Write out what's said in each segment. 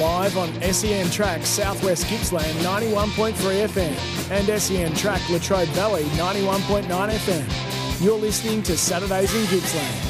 Live on SEN Track Southwest Gippsland 91.3 FM and SEN Track Latrobe Valley 91.9 FM. You're listening to Saturdays in Gippsland.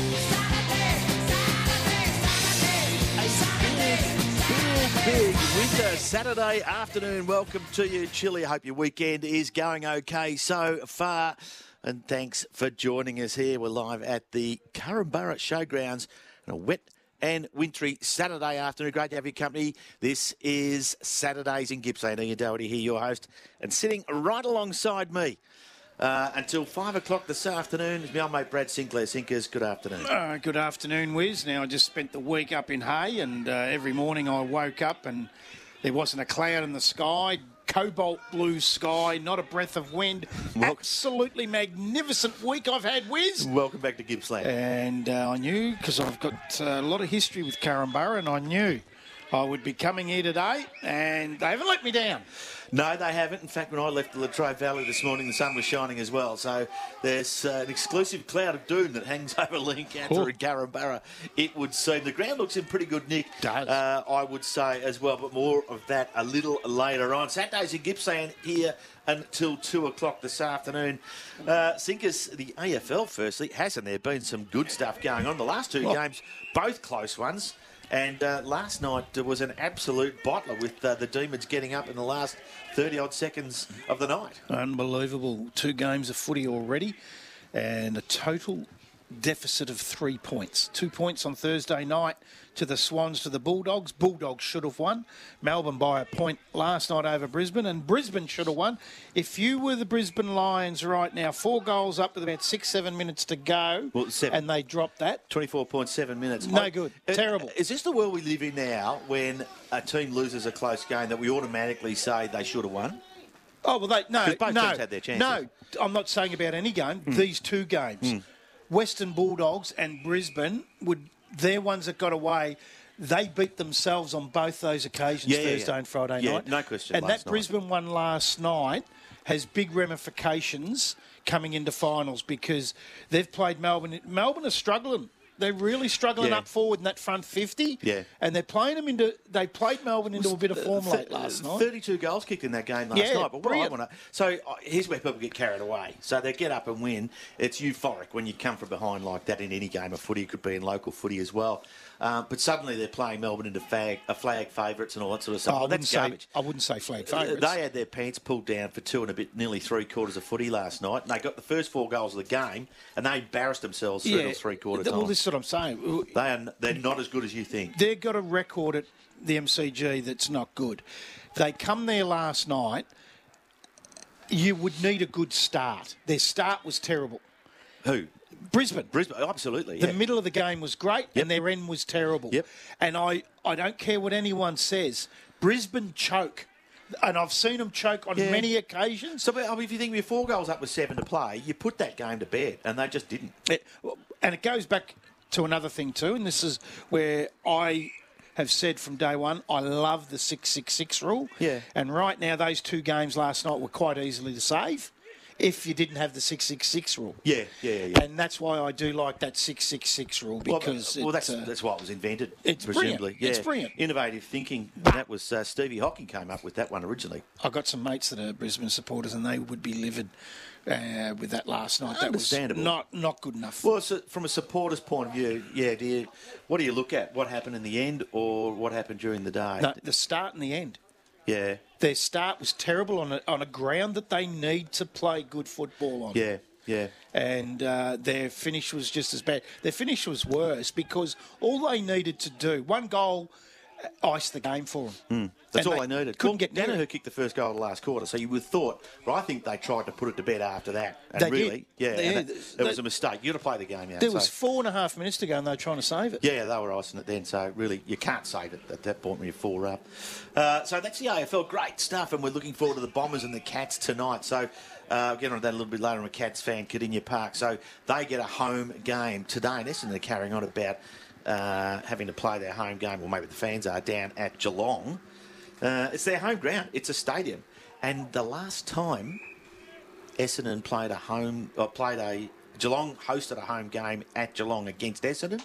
Big winter Saturday afternoon. Welcome to you, Chile. Hope your weekend is going okay so far. And thanks for joining us here. We're live at the Korumburra Showgrounds on a wet and wintry Saturday afternoon. Great to have your company. This is Saturdays in Gippsland. Ian Dougherty here, your host, and sitting right alongside me. Uh, until five o'clock this afternoon is my old mate Brad Sinclair. Sinkers, good afternoon. Uh, good afternoon, Wiz. Now, I just spent the week up in Hay, and uh, every morning I woke up and there wasn't a cloud in the sky. Cobalt blue sky, not a breath of wind. Well- Absolutely magnificent week I've had, Wiz. Welcome back to Gippsland. And uh, I knew, because I've got uh, a lot of history with Korumburra, and I knew I would be coming here today, and they haven't let me down. No, they haven't. In fact, when I left the Latrobe Valley this morning, the sun was shining as well. So there's uh, an exclusive cloud of doom that hangs over Oh. and Korumburra. It would seem the ground looks in pretty good nick. Does. Uh, I would say as well, but more of that a little later on. Saturdays in Gippsland here until two o'clock this afternoon. Uh, Sinkers, the AFL. Firstly, hasn't there been some good stuff going on? The last two Well- games, both close ones. And uh, last night was an absolute bottler with uh, the Demons getting up in the last 30 odd seconds of the night. Unbelievable. Two games of footy already and a total deficit of three points. Two points on Thursday night to the Swans to the Bulldogs. Bulldogs should have won. Melbourne by a point last night over Brisbane, and Brisbane should have won. If you were the Brisbane Lions right now, four goals up with about six, seven minutes to go, Well, seven. and they dropped that. 24.7 minutes. No good. Uh, Terrible. Is this the world we live in now when a team loses a close game that we automatically say they should have won? Oh well, they no, both no, teams had their chances. no. I'm not saying about any game. Hmm. These two games, Western Bulldogs and Brisbane, would they're ones that got away. They beat themselves on both those occasions, Yeah, Thursday yeah. and Friday Yeah, night. no question, And that night. Brisbane one last night has big ramifications coming into finals because they've played Melbourne. Melbourne are struggling. They're really struggling Yeah. up forward in that front 50. Yeah. And they're playing them into, they played Melbourne into a bit of form Th- late last night. 32 goals kicked in that game last Yeah, night. But what brilliant. I want to. So uh, here's where people get carried away. So they get up and win. It's euphoric when you come from behind like that in any game of footy. It could be in local footy as well. Um, but suddenly they're playing Melbourne into fag, uh, flag favourites and all that sort of stuff. Oh, I wouldn't say. I wouldn't say flag Uh, favourites. They had their pants pulled down for two and a bit, nearly three quarters of footy last night. And they got the first four goals of the game, and they embarrassed themselves through till three quarters. Well, this is what I'm saying. they are they're not as good as you think. They've got a record at the MCG that's not good. They come there last night. You would need a good start. Their start was terrible. Who? Brisbane. Brisbane? Absolutely. The yeah. middle of the game was great, Yep. and their end was terrible. Yep. And I, I don't care what anyone says. Brisbane choke, and I've seen them choke on Yeah. many occasions. So, I mean, if you think we're four goals up with seven to play, you put that game to bed, and they just didn't. It- and it goes back to another thing too, and this is where I have said from day one, I love the six six six rule. Yeah. And right now, those two games last night were quite easily to save if you didn't have the six six six rule. Yeah, yeah, yeah. And that's why I do like that six six six rule because well, it, that's uh, that's why it was invented. it's presumably. brilliant. Yeah. It's brilliant. Innovative thinking. And that was uh, Stevie Hocking came up with that one originally. I've got some mates that are Brisbane supporters, and they would be livid uh, with that last night. That was not not good enough. Well, so from a supporter's point of view, yeah. Do you, what do you look at? What happened in the end, or what happened during the day? no, the start and the end. Yeah, Their start was terrible on a, on a ground that they need to play good football on. yeah, yeah. And uh, their finish was just as bad. Their finish was worse because all they needed to do, one goal iced the game for them. That's And all they they needed. couldn't Well, get Daniher kicked the first goal of the last quarter, so you would have thought. But I think they tried to put it to bed after that. And They did. really, yeah, They- and it, they- it was a mistake. You got to play the game out. There so- was four and a half minutes to go, and they were trying to save it. Yeah, they were icing it then, so really you can't save it at that point when you're four up. Uh, so that's the AFL, great stuff, and we're looking forward to the Bombers and the Cats tonight. So uh, I'll get on that a little bit later. I'm a Cats fan, Kardinia Park, so they get a home game today, and Essendon are carrying on about uh, having to play their home game, or maybe the fans are down at Geelong. Uh, it's their home ground. It's a stadium, and the last time Essendon played a home, or played a Geelong hosted a home game at Geelong against Essendon.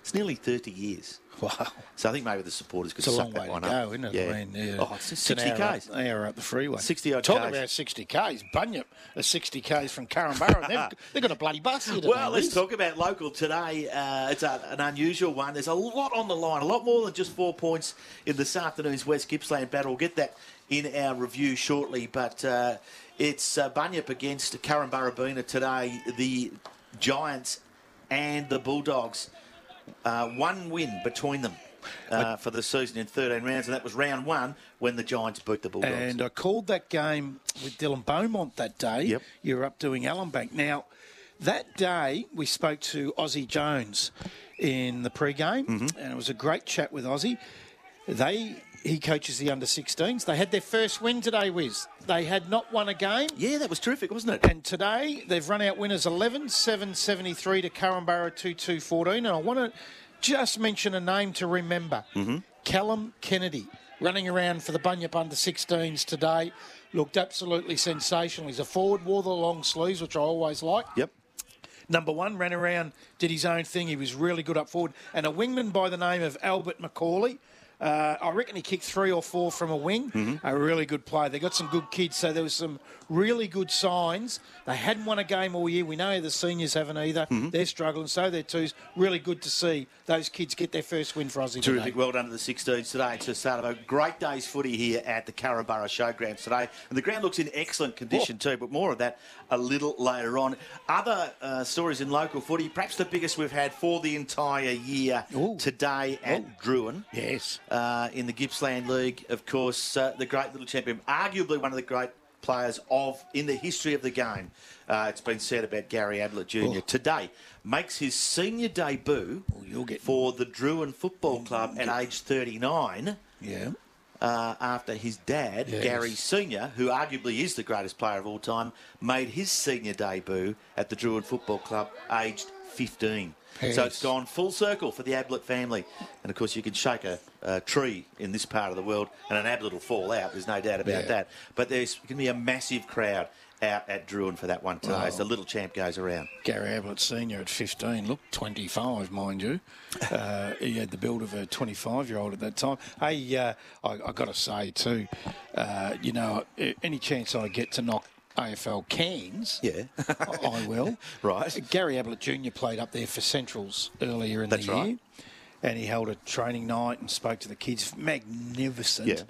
It's nearly 30 years. Wow. So I think maybe the supporters could It's a long that way to one go, up. isn't it? Yeah. I mean, yeah. Oh, it's just an 60 hour k's. Up, hour up the freeway. 60 odd Talk k's. about 60 k's. Bunyip are 60 k's from Korumburra. they've, they've got a bloody bus here today. Well, let's talk about local today. Uh, it's a, an unusual one. There's a lot on the line, a lot more than just four points in this afternoon's West Gippsland battle. We'll get that in our review shortly, but uh, it's uh, Bunyip against Korumburra Bena today. The Giants and the Bulldogs. Uh, one win between them. Uh, for the season in 13 rounds, and that was round one when the Giants beat the Bulldogs. And I called that game with Dylan Beaumont that day. Yep. You were up doing Ellinbank. Now, that day we spoke to Aussie Jones in the pre-game, Mm-hmm. and it was a great chat with Aussie. They he coaches the under 16s. They had their first win today, Wiz. They had not won a game. yeah, that was terrific, wasn't it? And today they've run out winners 11 7 73 to Korumburra 2 2 14. And I want to just mention a name to remember Mm-hmm. Callum Kennedy, running around for the Bunyip under 16s today. Looked absolutely sensational. He's a forward, wore the long sleeves, which I always like. Yep. Number one, ran around, did his own thing. He was really good up forward. And a wingman by the name of Albert McCauley. Uh, I reckon he kicked three or four from a wing. A really good play. They got some good kids, so there was some really good signs. They hadn't won a game all year. We know the seniors haven't either. They're struggling, so they're twos. Really good to see those kids get their first win for Aussie Terrific. today. Well done to the 16s today. It's the start of a great day's footy here at the Korumburra Showgrounds today. And the ground looks in excellent condition too, but more of that a little later on. Other uh, stories in local footy, perhaps the biggest we've had for the entire year Ooh. today at Drouin. Yes. Uh, in the Gippsland League, of course, uh, the great little champion, arguably one of the great players of in the history of the game. Uh, it's been said about Gary Ablett Jr. Oh. Today makes his senior debut get- for the Drouin Football Club at age 39 Yeah. uh, after his dad, Yes. Gary Senior, who arguably is the greatest player of all time, made his senior debut at the Drouin Football Club aged 15. So it's gone full circle for the Ablett family. And of course, you can shake a, a tree in this part of the world and an Ablett will fall out. There's no doubt about Yeah. that. But there's going to be a massive crowd out at Drouin for that one today as Wow. the little champ goes around. Gary Ablett Senior at 15, looked 25, mind you. Uh, he had the build of a 25 year old at that time. Hey, uh, I, I got to say, too, uh, you know, any chance I get to knock AFL Cairns, Yeah. I I will. Right. Gary Ablett Jr. played up there for Centrals earlier in That's the year. right. And he held a training night and spoke to the kids. Magnificent. Yeah.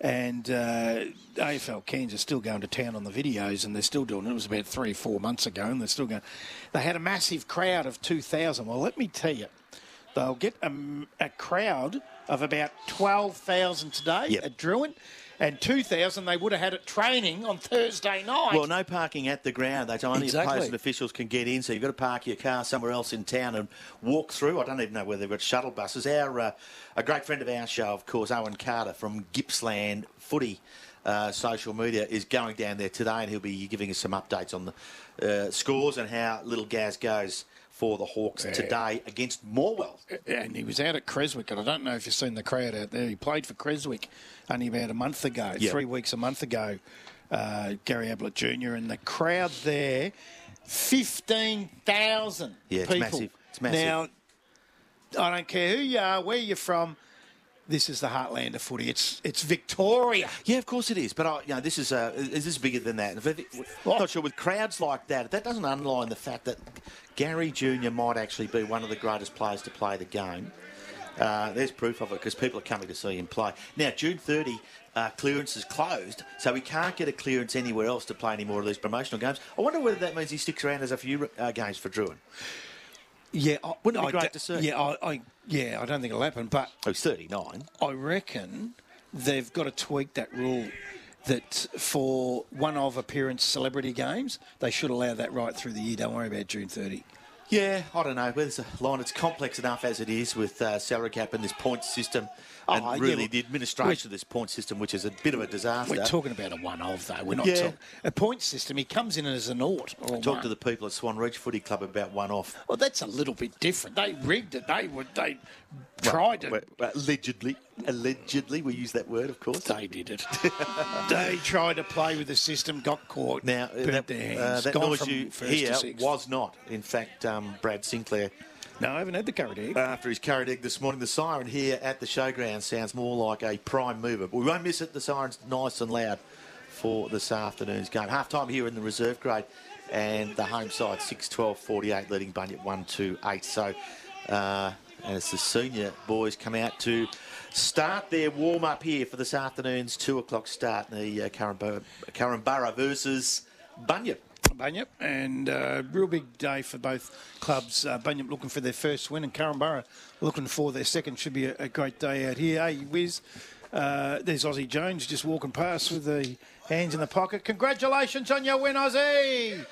And uh, AFL Cairns are still going to town on the videos, and they're still doing it. It was about three or four months ago, and they're still going. They had a massive crowd of 2,000. Well, let me tell you, they'll get a, a crowd of about 12,000 today Yep. at Drouin, and 2,000 they would have had at training on Thursday night. Well, no parking at the ground. They only Exactly. post officials can get in, so you've got to park your car somewhere else in town and walk through. I don't even know whether they've got shuttle buses. Our uh, a great friend of our show, of course, Owen Carter from Gippsland Footy. Uh, social media is going down there today, and he'll be giving us some updates on the uh, scores and how Little Gaz goes for the Hawks today against Morwell. and he was out at Creswick, and I don't know if you've seen the crowd out there. He played for Creswick only about a month ago, Yeah. three weeks a month ago, uh, Gary Ablett Jr., and the crowd there, 15,000 Yeah, it's people. massive. It's massive. Now, I don't care who you are, where you're from, this is the heartland of footy. It's, it's Victoria. Yeah, of course it is. But I, you know, this is uh, is this bigger than that? I'm not sure with crowds like that. That doesn't underline the fact that Gary Junior might actually be one of the greatest players to play the game. Uh, there's proof of it because people are coming to see him play. Now, June 30, uh, clearance is closed, so he can't get a clearance anywhere else to play any more of these promotional games. I wonder whether that means he sticks around as a few uh, games for Drouin. Yeah, I, Wouldn't it be I great d- to see? Yeah, I, I, yeah, I don't think it'll happen, but Oh, he's 39. I reckon they've got to tweak that rule that for one-off appearance celebrity games, they should allow that right through the year. Don't worry about June 30. Yeah, I don't know. There's a line. It's complex enough as it is with uh, salary cap and this point system, and Oh, yeah, really well, the administration of this point system, which is a bit of a disaster. We're talking about a one-off, though. We're not Yeah. talking a point system. He comes in as a naught or Talk one. to the people at Swan Reach Footy Club about one off. Well, that's a little bit different. They rigged it. They would. They tried to. Well, well, allegedly, allegedly, we use that word, of course. They did it. they tried to play with the system, got caught. Now, that, their hands. uh, that noise you hear was not, in fact, um, Brad Sinclair. No, I haven't had the current egg. After his carried egg this morning, the siren here at the showground sounds more like a prime mover. But we won't miss it. The siren's nice and loud for this afternoon's game. Half time here in the reserve grade, and the home side 6 12 48, leading Bunyip 1 2 8. So, uh, as the senior boys come out to start their warm up here for this afternoon's 2 o'clock start, the uh, Korumburra, Korumburra versus Bunyip. Bunyip, and uh, real big day for both clubs. Uh, Bunyip looking for their first win, and Korumburra looking for their second. Should be a, a great day out here. Hey, Wiz, uh, there's Aussie Jones just walking past with the hands in the pocket. Congratulations on your win, Aussie!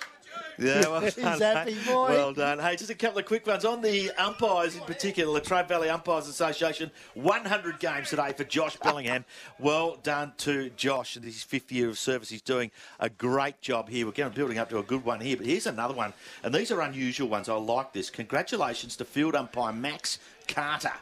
Yeah, well He's done. happy, boy. Well done. Hey, just a couple of quick ones on the umpires in particular. Latrobe Valley Umpires Association, 100 games today for Josh Bellingham. well done to Josh in his fifth year of service. He's doing a great job here. We're getting building up to a good one here, but here's another one, and these are unusual ones. I like this. Congratulations to field umpire Max Carter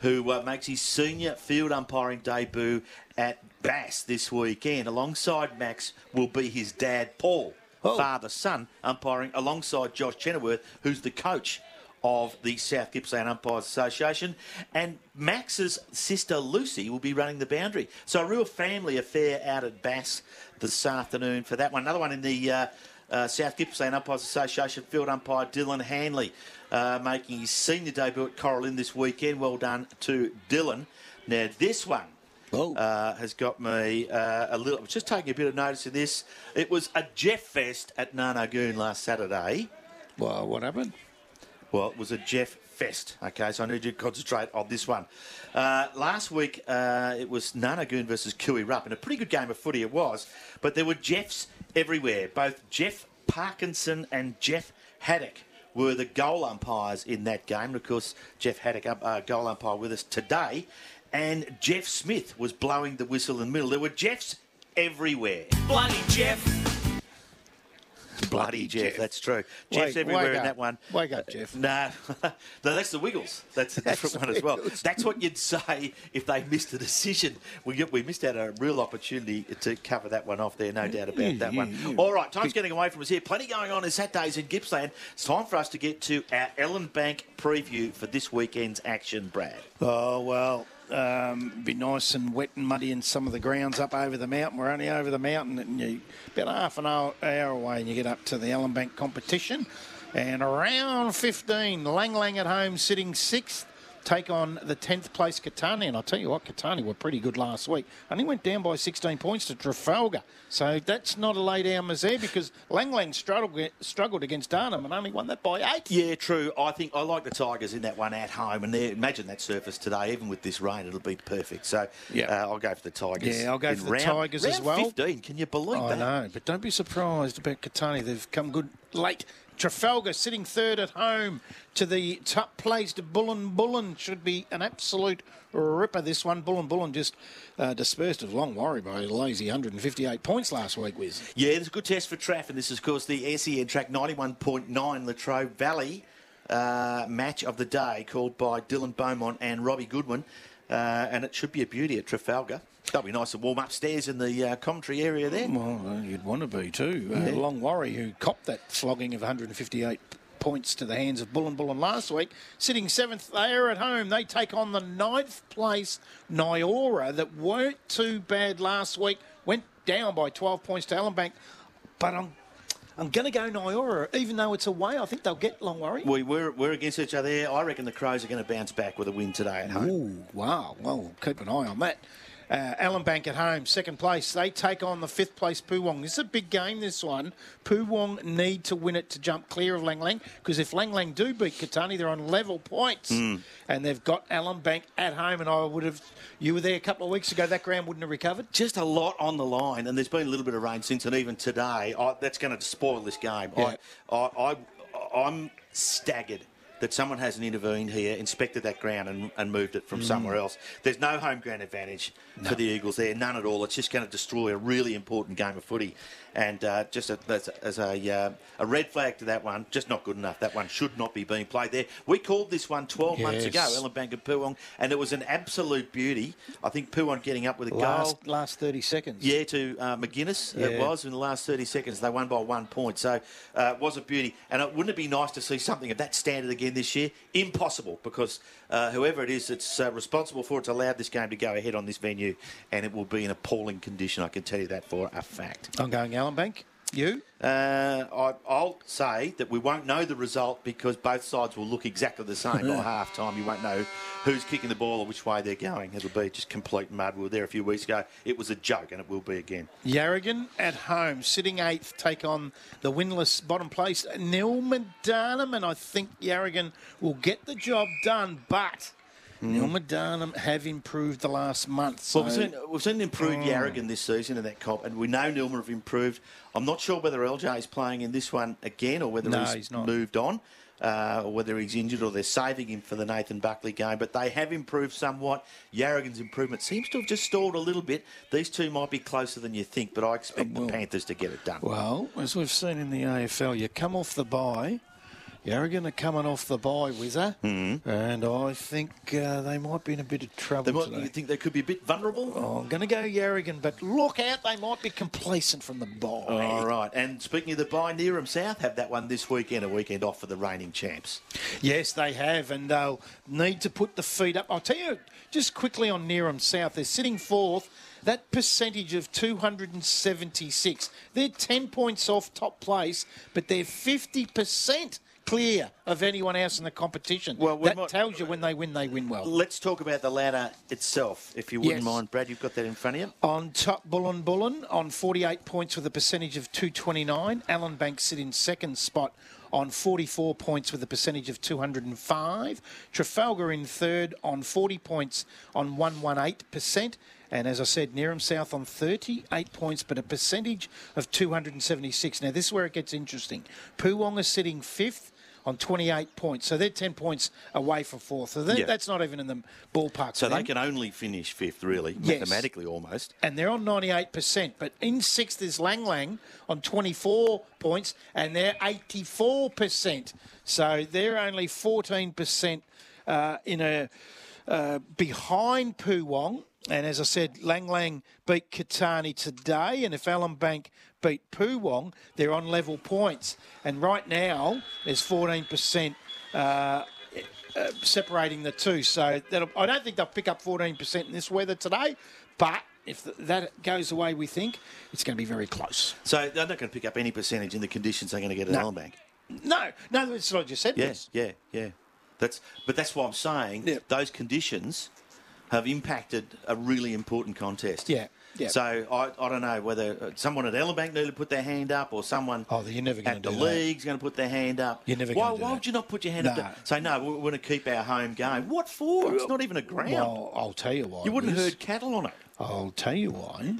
who uh, makes his senior field umpiring debut at Bass this weekend. Alongside Max will be his dad, Paul, Oh. father son, umpiring alongside Josh Chenoweth, who's the coach of the South Gippsland Umpires Association. And Max's sister, Lucy, will be running the boundary. So a real family affair out at Bass this afternoon for that one. Another one in the... Uh, uh, South Gippsland Umpires Association field umpire Dylan Hanley uh, making his senior debut at Cora Lynn this weekend. Well done to Dylan. Now, this one Oh. uh, has got me uh, a little. I was just taking a bit of notice of this. It was a Jeff Fest at Nar Nar Goon last Saturday. Well, what happened? Well, it was a Jeff Fest. Okay, so I need you to concentrate on this one. Uh, last week uh, it was Nar Nar Goon versus Koo Wee Rup, and a pretty good game of footy it was. But there were Jeffs everywhere. Both Jeff Parkinson and Jeff Haddock were the goal umpires in that game. And of course, Jeff Haddock, uh, goal umpire, with us today. And Jeff Smith was blowing the whistle in the middle. There were Jeffs everywhere. Bloody Jeff. Bloody Jeff, Jeff. that's true. Jeff's Wake- everywhere wake in up. that one. Wake up, Jeff. Uh, no, no, that's the Wiggles. That's a different one as well. That's what you'd say if they missed a decision. We we missed out a real opportunity to cover that one off there, no doubt about that one. All right, time's getting away from us here. Plenty going on in Saturdays in Gippsland. It's time for us to get to our Ellinbank preview for this weekend's action, Brad. Oh, well, um, be nice and wet and muddy in some of the grounds up over the mountain. We're only over the mountain and you about half an hour, hour away and you get up to the Ellinbank competition. And around 15, Lang Lang at home sitting sixth. Take on the 10th place Catani. And I'll tell you what, Catani were pretty good last week. Only went down by 16 points to Trafalgar. So that's not a lay down there because Lang Lang struggled, struggled against Darnum and only won that by eight. Yeah, true. I think I like the Tigers in that one at home, and imagine that surface today. Even with this rain, it'll be perfect. So, Yeah. uh, I'll go for the Tigers. Yeah, I'll go for the round- Tigers as well. Fifteen. Can you believe I that? know, but don't be surprised about Catani. They've come good late. Trafalgar sitting third at home to the top placed Buln Buln. Should be an absolute ripper, this one. Buln Buln just uh, dispersed of Longwarry by a lazy 158 points last week, Wiz. Yeah, there's a good test for Traff, and this is, of course, the SEN track 91.9 Latrobe Valley uh, match of the day, called by Dylan Beaumont and Robbie Goodwin. Uh, and it should be a beauty at Trafalgar. That'll be nice and warm upstairs in the uh, commentary area there. Well, uh, you'd want to be too. Uh, Longwarry, who copped that flogging of 158 points to the hands of Buln Buln last week, sitting seventh there at home. They take on the ninth place Nyora that weren't too bad last week. Went down by 12 points to Ellinbank, but I'm I'm going to go Nyora, even though it's away. I think they'll get Longwarry. We, we're, we're against each other there. I reckon the Crows are going to bounce back with a win today at home. Ooh, wow. Well, keep an eye on that. Uh, Ellinbank at home, second place. They take on the fifth place Poowong. This is a big game, this one. Poowong need to win it to jump clear of Lang Lang because if Lang Lang do beat Catani, they're on level points. Hmm. And they've got Ellinbank at home. And I would have, you were there a couple of weeks ago, that ground wouldn't have recovered. Just a lot on the line, and there's been a little bit of rain since, and even today, I, that's going to spoil this game. Yeah. I, I, I, I'm staggered that someone hasn't intervened here, inspected that ground, and, and moved it from Mm. somewhere else. There's no home ground advantage for the Eagles there, none at all. It's just going to destroy a really important game of footy. And uh, just a, as, a, as a, uh, a red flag to that one, just not good enough. That one should not be being played there. We called this one 12 months ago, Yes. Ellinbank and Poowong, and it was an absolute beauty. I think Poowong getting up with a goal. Last, last 30 seconds. Yeah, to uh, McGuinness, it was in the last 30 seconds. They won by one point. So uh, it was a beauty. And it, wouldn't it be nice to see something of that standard again this year? Impossible, because uh, whoever it is that's uh, responsible for it's allowed this game to go ahead on this venue, and it will be in appalling condition. I can tell you that for a fact. I'm going Ellinbank. You? Uh, I, I'll say that we won't know the result because both sides will look exactly the same by half time. You won't know who's kicking the ball or which way they're going. It'll be just complete mud. We were there a few weeks ago. It was a joke, and it will be again. Yarragon at home, sitting eighth, take on the winless bottom place, Nilma Darnum, and I think Yarragon will get the job done, but Nilma Darnum have improved the last month. So Well, we've seen, we've seen improved Yarragon this season in that comp, and we know Nilma have improved. I'm not sure whether LJ is playing in this one again or whether No, he's, he's not. moved on. Uh, or whether he's injured or they're saving him for the Nathan Buckley game. But they have improved somewhat. Yarragon's improvement seems to have just stalled a little bit. These two might be closer than you think, but I expect the Panthers to get it done. Well, as we've seen in the AFL, you come off the bye. Yarragon are coming off the bye, Wizzer, mm-hmm. and I think uh, they might be in a bit of trouble They might, today. you think they could be a bit vulnerable? Oh, I'm going to go Yarragon, but look out, they might be complacent from the bye. All right. And speaking of the bye, Neerim South have that one this weekend, a weekend off for the reigning champs. Yes, they have, and they'll need to put the feet up. I'll tell you just quickly on Neerim South, they're sitting fourth. That percentage of 276, they're 10 points off top place, but they're 50% clear of anyone else in the competition. Well, we that might- tells you when they win, they win well. Let's talk about the ladder itself, if you wouldn't Yes. mind. Brad, you've got that in front of you. On top, Buln Buln on 48 points with a percentage of 229. Ellinbank sit in second spot on 44 points with a percentage of 205. Trafalgar in third on 40 points on 118%. And as I said, Neerim South on 38 points, but a percentage of 276. Now, this is where it gets interesting. Poowong is sitting fifth on 28 points. So they're 10 points away from fourth. So Yeah. that's not even in the ballpark. So they them can only finish fifth, really, Yes. mathematically almost. and they're on 98%. But in sixth is Lang Lang on 24 points, and they're 84%. So they're only 14% uh, in a uh, behind Poowong. And as I said, Lang Lang beat Catani today, and if Ellinbank beat Poowong, they're on level points. And right now, there's 14% uh, uh, separating the two. So that'll, I don't think they'll pick up 14% in this weather today, but if that goes the way we think, it's going to be very close. So they're not going to pick up any percentage in the conditions they're going to get at No. Ellinbank. No, no, that's what I just said. Yes, yeah, yeah. That's but that's what I'm saying. Yeah. Those conditions have impacted a really important contest. Yeah, yeah. So I, I don't know whether uh, someone at Ellinbank need to put their hand up or someone Oh, you're never at the league's going to put their hand up. You're never Why, why would you not put your hand No. up? To, say no. We want to keep our home game. What for? It's not even a ground. Well, I'll tell you why. you wouldn't herd cattle on it. I'll tell you why.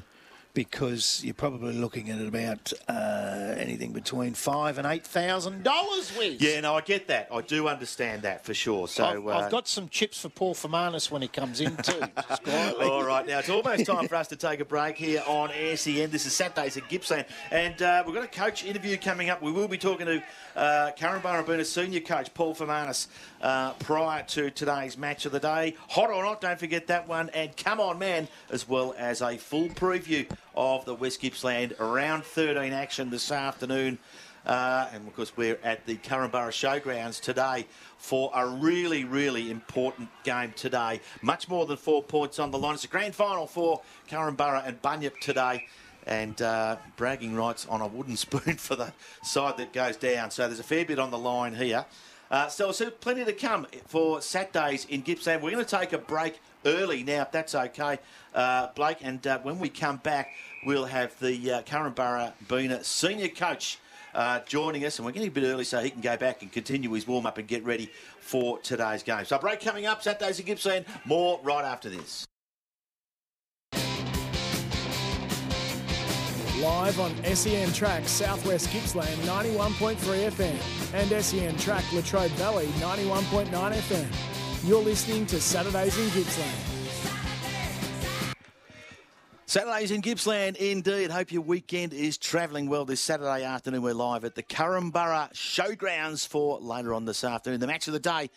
Because you're probably looking at about uh, anything between five and eight thousand dollars. Yeah, no, I get that. I do understand that for sure. So I've, uh, I've got some chips for Paul Fermanis when he comes in too. All right, now it's almost time for us to take a break here on SEN. This is Saturdays at Gippsland, and uh, we've got a coach interview coming up. We will be talking to uh, Korumburra senior coach Paul Fermanis uh, prior to today's match of the day. Hot or not, don't forget that one, and come on, man, as well as a full preview of the West Gippsland round 13 action this afternoon. Uh, and of course, we're at the Korumburra Showgrounds today for a really, really important game today. Much more than four points on the line. It's a grand final for Korumburra and Bunyip today. And uh, bragging rights on a wooden spoon for the side that goes down. So there's a fair bit on the line here. Uh, so, so plenty to come for Saturdays in Gippsland. We're going to take a break early now, if that's okay, uh, Blake. And uh, when we come back, we'll have the uh, Korumburra Bena senior coach uh, joining us, and we're getting a bit early so he can go back and continue his warm up and get ready for today's game. So, break coming up, Saturdays in Gippsland. More right after this. Live on SEN Track Southwest Gippsland 91.3 FM and SEN Track Latrobe Valley 91.9 FM. You're listening to Saturdays in Gippsland. Saturdays in Gippsland, indeed. Hope your weekend is travelling well this Saturday afternoon. We're live at the Korumburra Showgrounds for later on this afternoon. The match of the day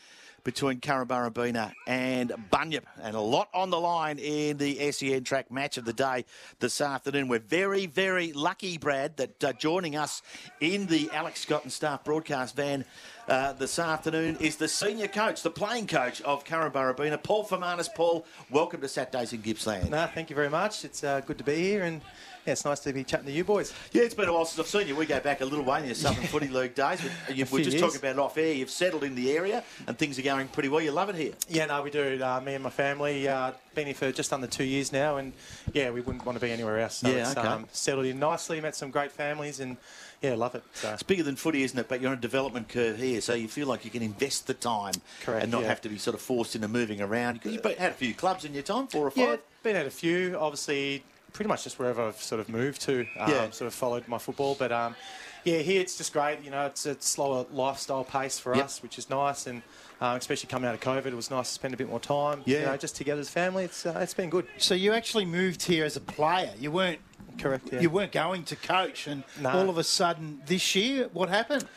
between Korumburra and Bunyip. And a lot on the line in the SEN track match of the day this afternoon. We're very, very lucky, Brad, that uh, joining us in the Alex Scott and staff broadcast van uh, this afternoon is the senior coach, the playing coach of Korumburra Paul Fermanis. Paul, welcome to Saturdays in Gippsland. No, thank you very much. It's uh, good to be here and yeah, it's nice to be chatting to you boys. Yeah, it's been a while since I've seen you. We go back a little way in your Southern Footy League days. We, we're just years. talking about it off air. You've settled in the area and things are going pretty well. You love it here. Yeah, no, we do. Uh, me and my family uh, been here for just under two years now, and yeah, we wouldn't want to be anywhere else. So yeah, it's okay. um, settled in nicely. Met some great families and. Yeah, love it. So. It's bigger than footy, isn't it? But you're on a development curve here, so you feel like you can invest the time Correct, and not yeah. have to be sort of forced into moving around. Because you've had a few clubs in your time, four or five. Yeah, been at a few. Obviously, pretty much just wherever I've sort of moved to. Um, yeah. Sort of followed my football, but um, yeah, here it's just great. You know, it's a slower lifestyle pace for yep. us, which is nice, and uh, especially coming out of COVID, it was nice to spend a bit more time. Yeah. You know, just together as a family. It's uh, it's been good. So you actually moved here as a player. You weren't correct. Yeah. You weren't going to coach, and all of a sudden this year, what happened?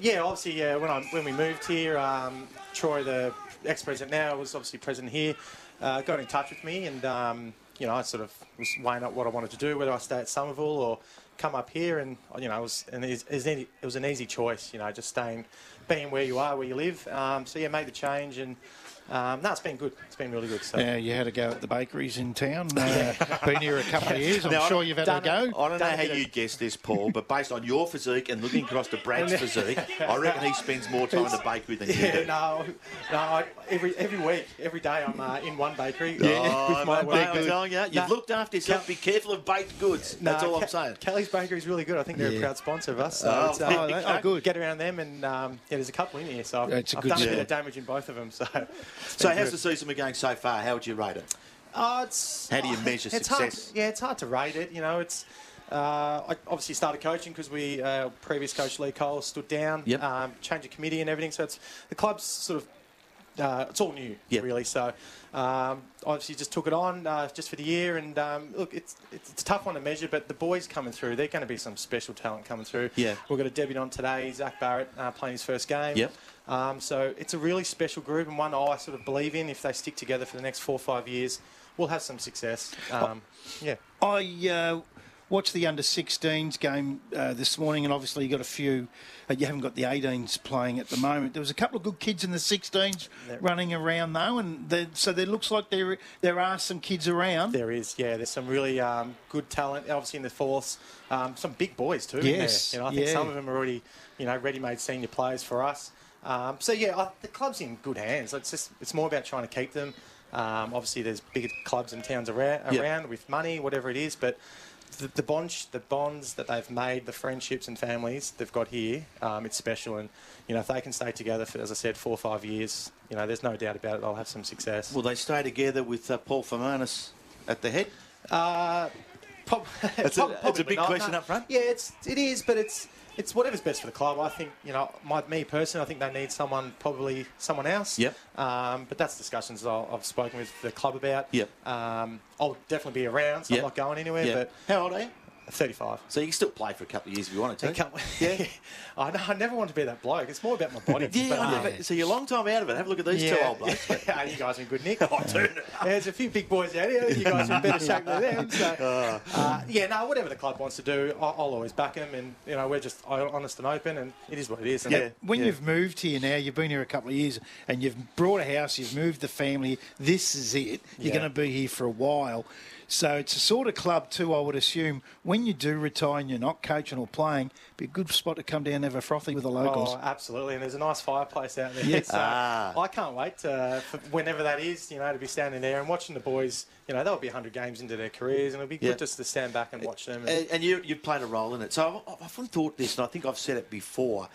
Yeah, obviously, yeah. When I when we moved here, um, Troy, the ex-president now, was obviously president here. Uh, got in touch with me, and um, you know, I sort of was weighing up what I wanted to do, whether I stay at Somerville or come up here, and you know, it was an, it was an easy choice, you know, just staying, being where you are, where you live. Um, so yeah, made the change, and um, no, it's been good. It's been really good. So. Yeah, you had a go at the bakeries in town. Uh, been here a couple of years. I'm now, sure you've had a go. I don't know how you guess this, Paul, but based on your physique and looking across to Brad's physique, I reckon he spends more time in the bakery than yeah, you do. No, no. I, every every week, every day, I'm uh, in one bakery. Yeah, with my mate, I'm telling you, you've looked after yourself. Be careful of baked goods. That's all I'm saying. Kelly's Bakery is really good. I think they're yeah. a proud sponsor of us. So oh, it's, uh, oh, oh, good. Get around them, and um, yeah, there's a couple in here. So I've, I've done a bit of damage in both of them. So, so how's the season been going so far? How would you rate it? Uh, it's, How do you measure it's success? Hard, yeah, it's hard to rate it. You know, it's. Uh, I obviously started coaching because we uh, previous coach Lee Cole stood down, yep. um, changed the committee and everything. So it's the club's sort of uh, it's all new, yep. really. So um, obviously just took it on uh, just for the year, and um, look, it's, it's, it's a tough one to measure, but the boys coming through, they're going to be some special talent coming through. Yeah, we've got a debutant today, Zach Barrett, uh, playing his first game. Yep. Um, so it's a really special group, and one I sort of believe in. If they stick together for the next four or five years, we'll have some success. Um, yeah. I uh, watched the under 16s game uh, this morning, and obviously you got a few. Uh, you haven't got the 18s playing at the moment. There was a couple of good kids in the 16s there. running around though, and so there looks like there there are some kids around. There is, yeah. There's some really um, good talent, obviously in the fourths. Um, some big boys too. Yes, you know, I think yeah. some of them are already, you know, ready-made senior players for us. Um, so yeah, I, the club's in good hands. It's just it's more about trying to keep them. Um, obviously, there's bigger clubs and towns around, Yep. around with money, whatever it is, but the, the bonds, the bonds that they've made, the friendships and families they've got here, um, it's special. And you know, if they can stay together for, as I said, four or five years, you know, there's no doubt about it. They'll have some success. Will they stay together with uh, Paul Fermanis at the head? Uh, prob- It's a- it's a big not, question no. up front. Yeah, it's it is, but it's it's whatever's best for the club. I think you know, my, me personally, I think they need someone, probably someone else. Yep. Um, but that's discussions I'll, I've spoken with the club about. Yep. Um, I'll definitely be around, so Yep. I'm not going anywhere. Yeah. But How old are you? 35. So you can still play for a couple of years if you wanted to. I can't- Yeah. I, know, I never want to be that bloke. It's more about my body. Yeah, But, I um, but- so you're a long time out of it. Have a look at these two old blokes. yeah, you guys are in good nick. Oh, dude. There's a few big boys out here. You guys are in better shape than them. So, Oh. uh, yeah, no, whatever the club wants to do, I'll, I'll always back them. And you know, we're just honest and open, and it is what it is. And Yeah. When you've moved here now, you've been here a couple of years, and you've brought a house, you've moved the family. This is it. You're Yeah. going to be here for a while. So it's a sort of club too, I would assume. When when you do retire and you're not coaching or playing, be a good spot to come down and have a frothy with the locals. Oh, absolutely. And there's a nice fireplace out there. Yes. So Ah. I can't wait to, for whenever that is, you know, to be standing there and watching the boys. You know, they'll be 100 games into their careers, and it'll be Yeah. good just to stand back and watch them. And, And, and you, you've played a role in it. So I've, I've often thought this, and I think I've said it before.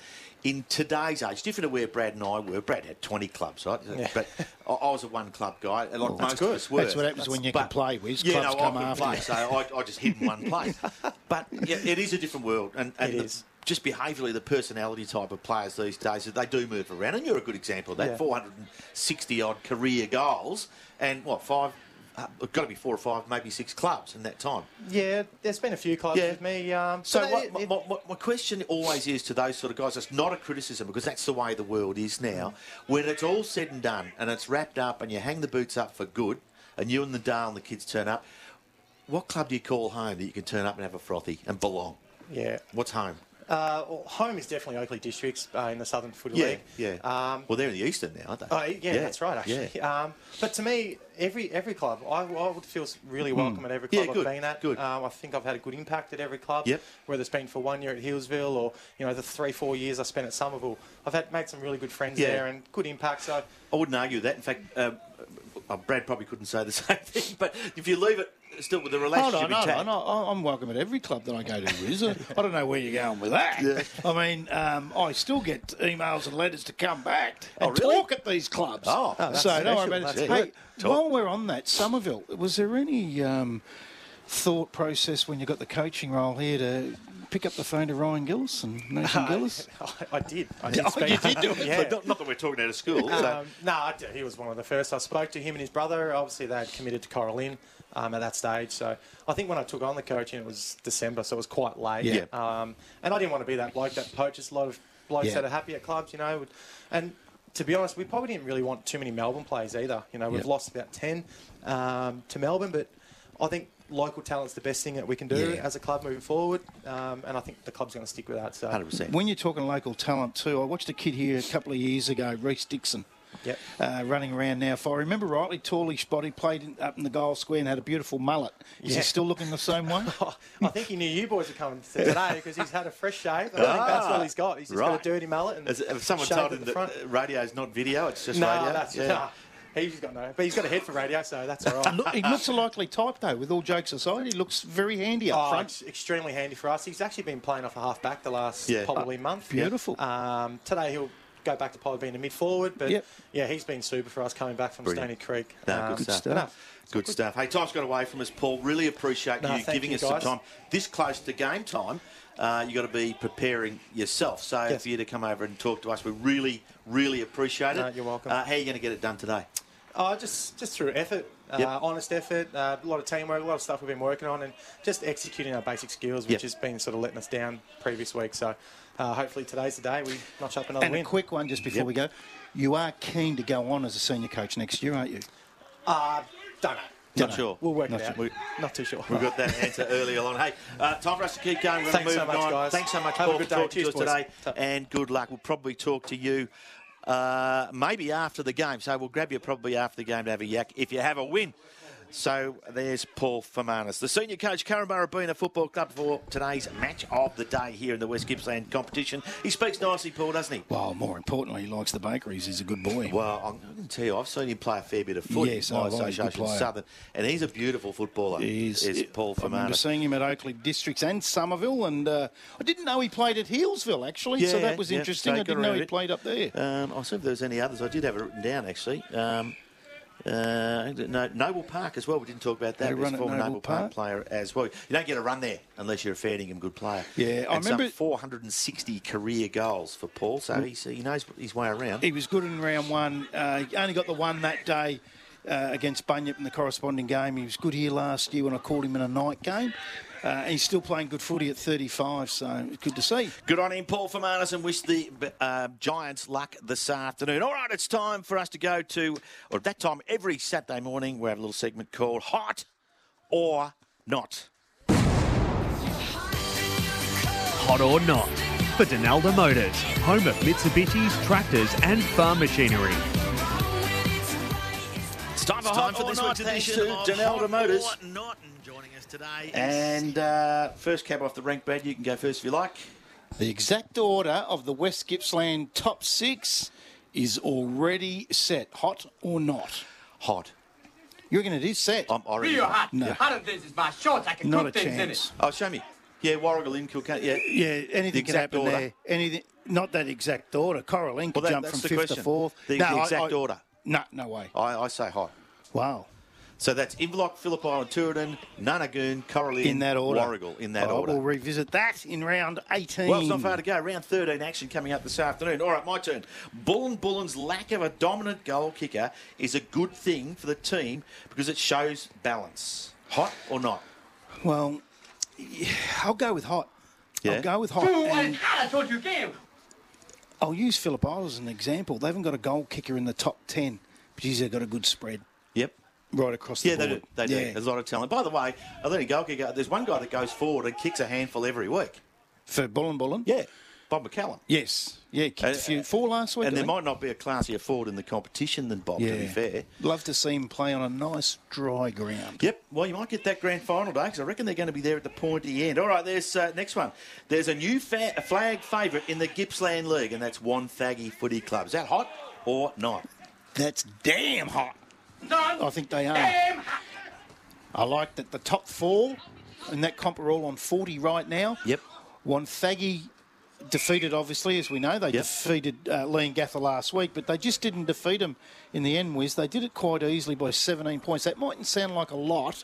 In today's age, different to where Brad and I were. Brad had 20 clubs, right? Yeah. But I, I was a one club guy, like most good. of us were. That's what happens when you can play, Wiz. Yeah, Clubs no, come I after play, so I, I just hid in one place. But yeah, it is a different world, and, and the- just behaviourally, the personality type of players these days, they do move around, and you're a good example of that. Yeah. 460 odd career goals, and what five? Uh, got to be four or five, maybe six clubs in that time. yeah, there's been a few clubs Yeah. with me. Um, So but what, my, it- my, my, my question always is to those sort of guys, it's not a criticism because that's the way the world is now. When it's all said and done and it's wrapped up and you hang the boots up for good and you and the Dale and the kids turn up, what club do you call home that you can turn up and have a frothy and belong? yeah. What's home? Uh, well, home is definitely Oakleigh Districts uh, in the Southern Footy Yeah, League. yeah. Um, well, they're in the Eastern now, aren't they? Oh, yeah, that's right. Actually, Yeah. um, but to me, every every club, I, I would feel really welcome at every Hmm. Yeah, club good, I've been at. good. Um, I think I've had a good impact at every club. Yep. Whether it's been for one year at Healesville or you know the three four years I spent at Somerville, I've had made some really good friends Yeah. there and good impact. So I wouldn't argue that. In fact, um, uh, Brad probably couldn't say the same thing, but if you leave it still with the Hold relationship on, hold intact. on. I- I'm welcome at every club that I go to, Wiz. I I don't know where you're going with that. I mean, um, I still get emails and letters to come back and Oh, really? talk at these clubs. Oh, oh, that's so don't worry about it. Hey. Talk. while we're on that, Somerville, was there any um, thought process when you got the coaching role here to pick up the phone to Ryan Gillis and Nathan Gillis? I, I did. I did Oh, you did do it. Yeah. Not, not that we're talking out of school. so. Um, no, I d- he was one of the first. I spoke to him and his brother. Obviously, they had committed to Cora Lynn um, at that stage. So I think when I took on the coaching, it was December, so it was quite late. Yeah. Um, and I didn't want to be that bloke that poaches a lot of blokes Yeah. that are happy at clubs, you know. And to be honest, we probably didn't really want too many Melbourne players either. You know, we've Yeah. lost about 10 um, to Melbourne, but I think local talent's the best thing that we can do Yeah. as a club moving forward. Um, and I think the club's going to stick with that. So, 100%. When you're talking local talent too, I watched a kid here a couple of years ago, Reese Dixon. Yep. Uh, running around now. If I remember rightly, tallish body, played in, up in the goal square and had a beautiful mullet. Is Yeah. he still looking the same way? I think he knew you boys were coming today because he's had a fresh shave. I think that's all he's got. He's just got a dirty mullet. And Has, has someone told him the that radio is not video, it's just No, radio? that's Yeah. nah. He's got no, but he's got a head for radio, so that's all right. Look, he looks a likely type though. With all jokes aside, he looks very handy up Oh, front. extremely handy for us. He's actually been playing off a half back the last Yeah. probably month. Beautiful. Um, today he'll go back to probably being a mid forward, but Yep. yeah, he's been super for us coming back from Brilliant. Stony Creek. No, Um, good stuff. but no, Good stuff. Hey, time's got away from us, Paul. Really appreciate No, you giving you, us some time. This close to game time, uh, you got to be preparing yourself. So Yes. for you to come over and talk to us, we really, really appreciate it. No, you're welcome. Uh, how are you going to get it done today? Oh, just just through effort, uh, honest effort, uh, a lot of teamwork, a lot of stuff we've been working on, and just executing our basic skills, which Yep. has been sort of letting us down previous week. So uh, hopefully today's the day we notch up another And win. a quick one just before Yep. we go. You are keen to go on as a senior coach next year, aren't you? uh, don't know. Not sure. We'll work Not it out. sure. Not too sure. We got that answer earlier on. Hey, uh, time for us to keep going. We're Thanks gonna so much, on. guys. Thanks so much, Have a Paul, good for day. talking to Cheers, us today. boys. Ta- And good luck. We'll probably talk to you uh, maybe after the game. So we'll grab you probably after the game to have a yak if you have a win. So there's Paul Fermanis, the senior coach, Korumburra Football Club, for today's match of the day here in the West Gippsland competition. He speaks nicely, Paul, doesn't he? Well, more importantly, he likes the bakeries. He's a good boy. Well, I'm going to tell you, I've seen him play a fair bit of footy. Yes, my oh, well, he's a good association. Southern, and he's a beautiful footballer. He's, is Paul I remember Fermanis. seeing him at Oakleigh Districts and Somerville, and uh, I didn't know he played at Healesville actually. so that was yeah, interesting. I didn't know he it. played up there. Um, I'll see if there's any others. I did have it written down actually. Um, uh, no, Noble Park as well. We didn't talk about that. He's a former Noble Noble Park. Park. player as well. You don't get a run there unless you're a fair good player. Yeah, I and some remember- 460 career goals for Paul, so he's, he knows his way around. He was good in round one. Uh, he only got the one that day uh, against Bunyip in the corresponding game. He was good here last year when I called him in a night game. Uh, he's still playing good footy at 35, so good to see. Good on him, Paul Fermanis, and wish the uh, Giants luck this afternoon. All right, it's time for us to go to, or at that time every Saturday morning, we have a little segment called Hot or Not. Hot or not, for Donalda Motors, home of Mitsubishi's tractors and farm machinery. It's time for, time for this Not, week's thanks edition to of Donalda Hot Motors. or Not, and joining us today is And uh, first cab off the rank, Brad. You can go first if you like. The exact order of the West Gippsland top six is already set. Hot or not? Hot. You reckon it is set? I'm already. Real hot. No. Hotter than this is my shorts. I can not a cook things in chance. it. Oh, show me. Yeah, Warragul in Kilkenny. Yeah. Yeah, anything The can happen order. there. Anything, not that exact order. Cora Lynn Well, could that- jump from the fifth question. to fourth. The- no, the I- exact I- order. No, no way. I, I say hot. Wow. So that's Inverloch, Phillip Island, Tooradin, Nunagoon, Cora Lynn, In that order. Warragul, in that oh, I order. will revisit that in round 18. Well, it's not far to go. Round 13 action coming up this afternoon. All right, my turn. Buln Buln's lack of a dominant goal kicker is a good thing for the team because it shows balance. Hot or not? Well, yeah, I'll go with hot. Yeah? I'll go with hot. Ooh, and it's hot. I told you again. I'll use Phillip Isle as an example. They haven't got a goal kicker in the top 10, but geez, they've got a good spread Yep. right across the Yeah, they board. do. They do. Yeah. There's a lot of talent. By the way, I think a goal kicker, there's one guy that goes forward and kicks a handful every week. For Buln Buln? Yeah. Bob McCallum. Yes. Yeah, kicked Uh, a few. Four last week, And there might not be a classier forward in the competition than Bob, to be fair. Love to see him play on a nice dry ground. Yep. Well, you might get that grand final day because I reckon they're going to be there at the pointy end. All right. There's uh, next one. There's a new fa- a flag favourite in the Gippsland League, and that's Wonthaggi Footy Club. Is that hot or not? That's damn hot. Son, I think they are. damn. I like that the top four in that comp are all on 40 right now. Yep. Wonthaggi defeated, obviously, as we know. They Yep. defeated uh, Leongatha last week, but they just didn't defeat them in the end, Wiz. They did it quite easily by 17 points. That mightn't sound like a lot,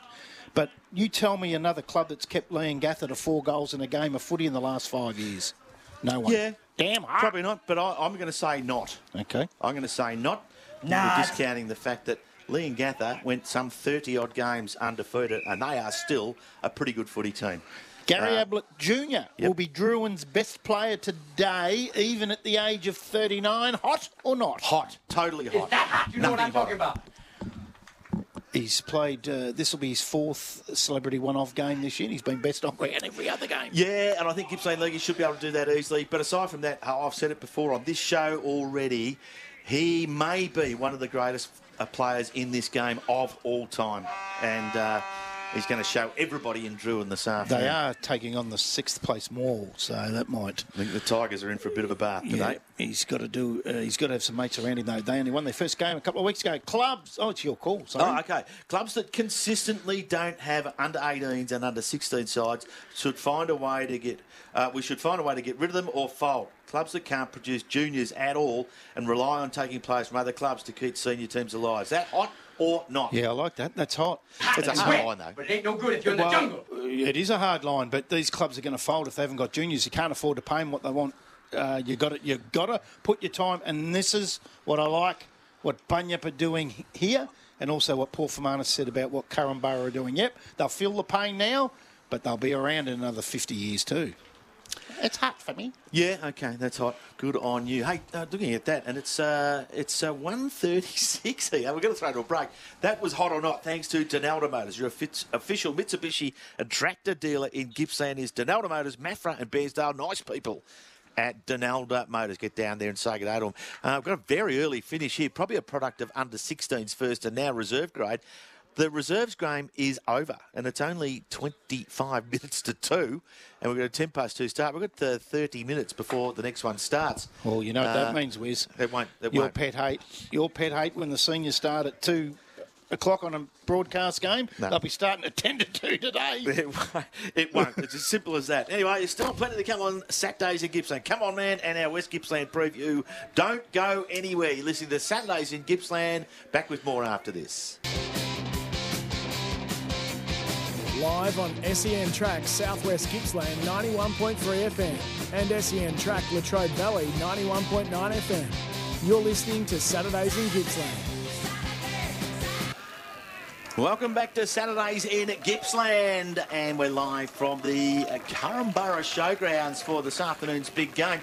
but you tell me another club that's kept Leongatha to four goals in a game of footy in the last five years. No one. Yeah. Damn hot. Probably not, but I, I'm going to say not. Okay. I'm going to say not. Not. We're discounting the fact that Leongatha went some 30 odd games undefeated, and they are still a pretty good footy team. Gary Uh, Ablett Jr. will be Drouin's best player today, even at the age of 39. Hot or not? Hot, totally hot. It's that hot. You know what I'm Nothing talking about. He's played, uh, this will be his fourth celebrity one off game this year. He's been best on ground every other game. Yeah, and I think Gippsland League should be able to do that easily. But aside from that, I've said it before on this show already, he may be one of the greatest uh, players in this game of all time. And uh, he's going to show everybody in Drew Drouin this afternoon. They are taking on the sixth place Morwell, so that might. I think the Tigers are in for a bit of a bath Yeah, he's got to do. Uh, he's got to have some mates around him though. They only won their first game a couple of weeks ago. Clubs. Oh, it's your call. Sorry. Oh, okay. Clubs that consistently don't have under 18s and under 16 sides should find a way to get. Uh, we should find a way to get rid of them or fold. Clubs that can't produce juniors at all and rely on taking players from other clubs to keep senior teams alive. Is that hot or not? Yeah, I like that. That's hot. It's a hard line, though. But it ain't no good if you're in the jungle. It is a hard line, but these clubs are going to fold if they haven't got juniors. You can't afford to pay them what they want. Uh, you got you got to put your time, and this is what I like. What Bunyip are doing here, and also what Paul Fermanis said about what Korumburra are doing. Yep, they'll feel the pain now, but they'll be around in another 50 years too. It's hot for me. Yeah, okay, that's hot. Good on you. Hey, uh, looking at that, and it's uh, it's uh, one thirty-six here. We're going to throw to a break. That was hot or not, thanks to Donalda Motors. Your official Mitsubishi tractor dealer in Gippsland is Donalda Motors, Maffra and Bairnsdale. Nice people at Donalda Motors. Get down there and say good day to them. Uh, we've got a very early finish here, probably a product of under 16s first and now reserve grade. The reserves game is over, and it's only 25 minutes to two, and we've got a 10 past two start. We've got uh, 30 minutes before the next one starts. Well, you know what Uh, that means, Wiz. It won't. It Your won't. pet hate. Your pet hate when the seniors start at two o'clock on a broadcast game. No. They'll be starting at ten to two today. It won't. It won't. It's as simple as that. Anyway, there's still plenty to come on Saturdays in Gippsland. Come on, man, and our West Gippsland preview. Don't go anywhere. You're listening to Saturdays in Gippsland. Back with more after this. Live on SEN Track Southwest Gippsland 91.3 FM and SEN Track Latrobe Valley 91.9 FM. You're listening to Saturdays in Gippsland. Welcome back to Saturdays in Gippsland, and we're live from the uh, Showgrounds for this afternoon's big game.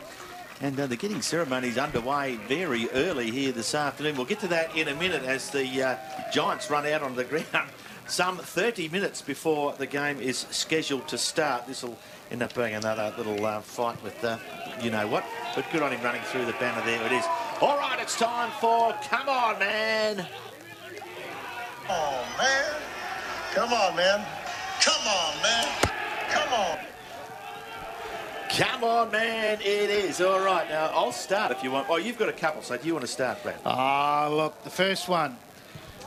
And uh, the getting ceremonies underway very early here this afternoon. We'll get to that in a minute as the uh, Giants run out on the ground. Some 30 minutes before the game is scheduled to start. This will end up being another little uh, fight with uh, you know what. But good on him running through the banner there. It is. All right, it's time for Come On Man. Come on, man. Come on, man. Come on, man. Come on. Come on, man, it is. All right, now I'll start if you want. Oh, you've got a couple, so do you want to start, Brad? Ah, look, the first one.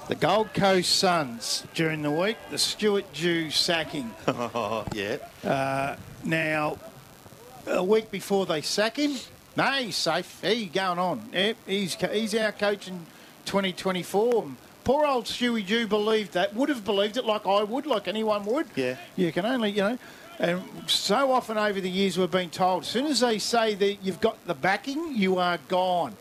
The Gold Coast Suns during the week, the Stuart Dew sacking. Yeah. Uh, now, a week before they sack him, no, he's safe. He's going on. Yep, he's, he's our coach in 2024. Poor old Stewie Dew believed that, would have believed it like I would, like anyone would. Yeah. You can only, you know. And so often over the years we've been told, as soon as they say that you've got the backing, you are gone.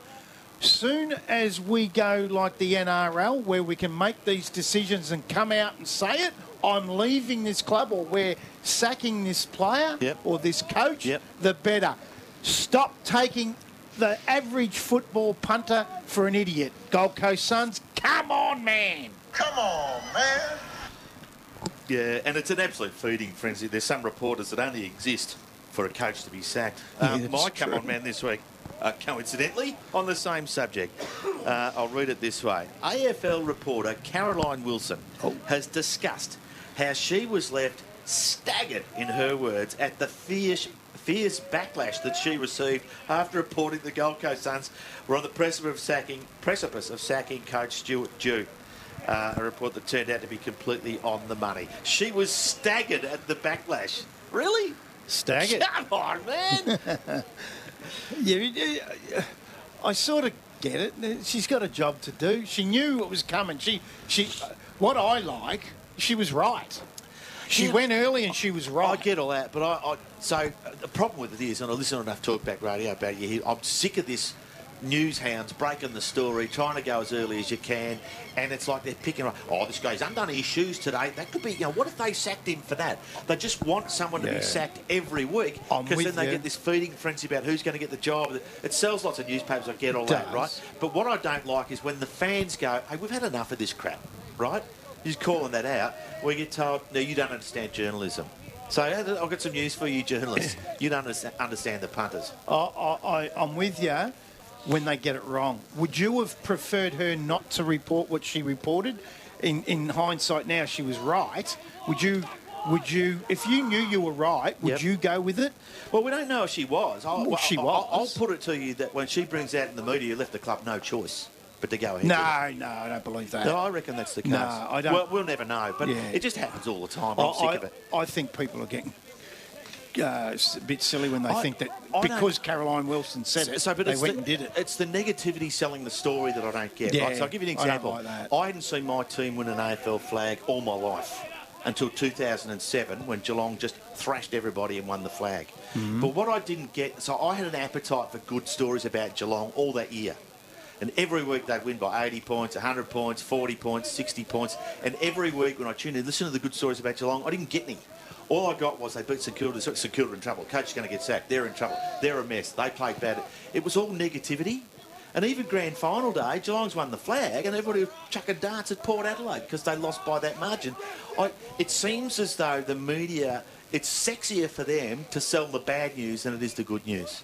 Soon as we go like the NRL, where we can make these decisions and come out and say it, I'm leaving this club or we're sacking this player Yep. or this coach, Yep. the better. Stop taking the average football punter for an idiot. Gold Coast Suns, come on, man. Come on, man. Yeah, and it's an absolute feeding frenzy. There's some reporters that only exist for a coach to be sacked. Um, Yeah, my that's come on man this week, uh, coincidentally, on the same subject. Uh, I'll read it this way. AFL reporter Caroline Wilson Oh. has discussed how she was left staggered, in her words, at the fierce, fierce backlash that she received after reporting the Gold Coast Suns were on the precipice of sacking, precipice of sacking coach Stuart Dew. Uh, a report that turned out to be completely on the money. She was staggered at the backlash. Really? Staggered. Come on, man. Yeah, I sort of get it. She's got a job to do. She knew it was coming. She, she, what I like, she was right. She Yeah. went early and she was right. I get all that, but I, I so uh, the problem with it is, and I listen to enough talkback radio about you here. I'm sick of this news hounds breaking the story, trying to go as early as you can, and it's like they're picking up. Oh, this guy's undone his shoes today. That could be. You know, what if they sacked him for that? They just want someone to be sacked every week because then they you. get this feeding frenzy about who's going to get the job. It sells lots of newspapers. I get all that, right? But what I don't like is when the fans go, "Hey, we've had enough of this crap," right? You're calling that out. We get told, "No, you don't understand journalism." So I've got some news for you, journalists. You don't understand, the punters. I, I, I, I'm with you when they get it wrong. Would you have preferred her not to report what she reported? In, in hindsight, now she was right. Would you? Would you? If you knew you were right, would Yep. you go with it? Well, we don't know if she was. I'll, Well, she I'll- was. I'll put it to you that when she brings out in the media, you left the club no choice but to go ahead. No, no, I don't believe that. No, I reckon that's the case. No, I don't- Well, we'll never know, but Yeah. it just happens all the time. I, I'm sick I, of it. I think people are getting uh, a bit silly when they I- think that I because Caroline Wilson said it, So, but they it's went the, and did it. It's the negativity selling the story that I don't get. Yeah, right? So I'll give you an I example. like that. I hadn't seen my team win an AFL flag all my life until 2007 when Geelong just thrashed everybody and won the flag. Mm-hmm. But what I didn't get, so I had an appetite for good stories about Geelong all that year. And every week they'd win by 80 points, 100 points, 40 points, 60 points. And every week when I tuned in, listen to the good stories about Geelong, I didn't get any. All I got was they beat St Kilda, in trouble. Coach is going to get sacked. They're in trouble. They're a mess. They played bad. It was all negativity. And even grand final day, Geelong's won the flag, and everybody was chucking darts at Port Adelaide because they lost by that margin. I, it seems as though the media, it's sexier for them to sell the bad news than it is the good news.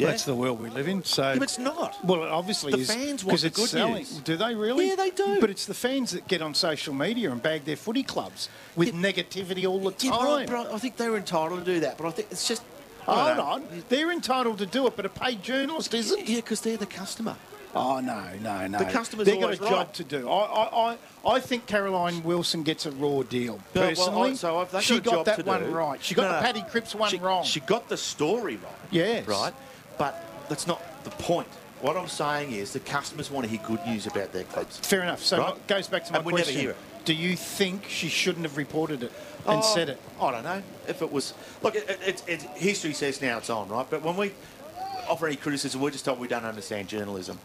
Yeah? That's the world we live in. So Yeah, but it's not. Well, it obviously The is fans want the it's good selling. news. Do they really? Yeah, they do. But it's the fans that get on social media and bag their footy clubs with negativity all the Yeah, but I, time. but I- think they're entitled to do that, but I think it's just. Hold know. on, they're entitled to do it, but a paid journalist isn't. Yeah, because they're the customer. Oh no, no, no. The customer's They've got a always job right. to do. I, I, I, I think Caroline Wilson gets a raw deal. No, well, Personally, I- so I've- she got got that one do. right. She got No, the. Paddy Cripps one she, wrong. She got the story right. Yes. Right? But that's not the point. What I'm saying is the customers want to hear good news about their clubs. Fair enough. So Right? it goes back to my And we never question. hear it. Do you think she shouldn't have reported it and Oh, said it? I don't know. If it was. Look, it, it, it, history says now it's on, right? But when we offer any criticism, we're just told we don't understand journalism.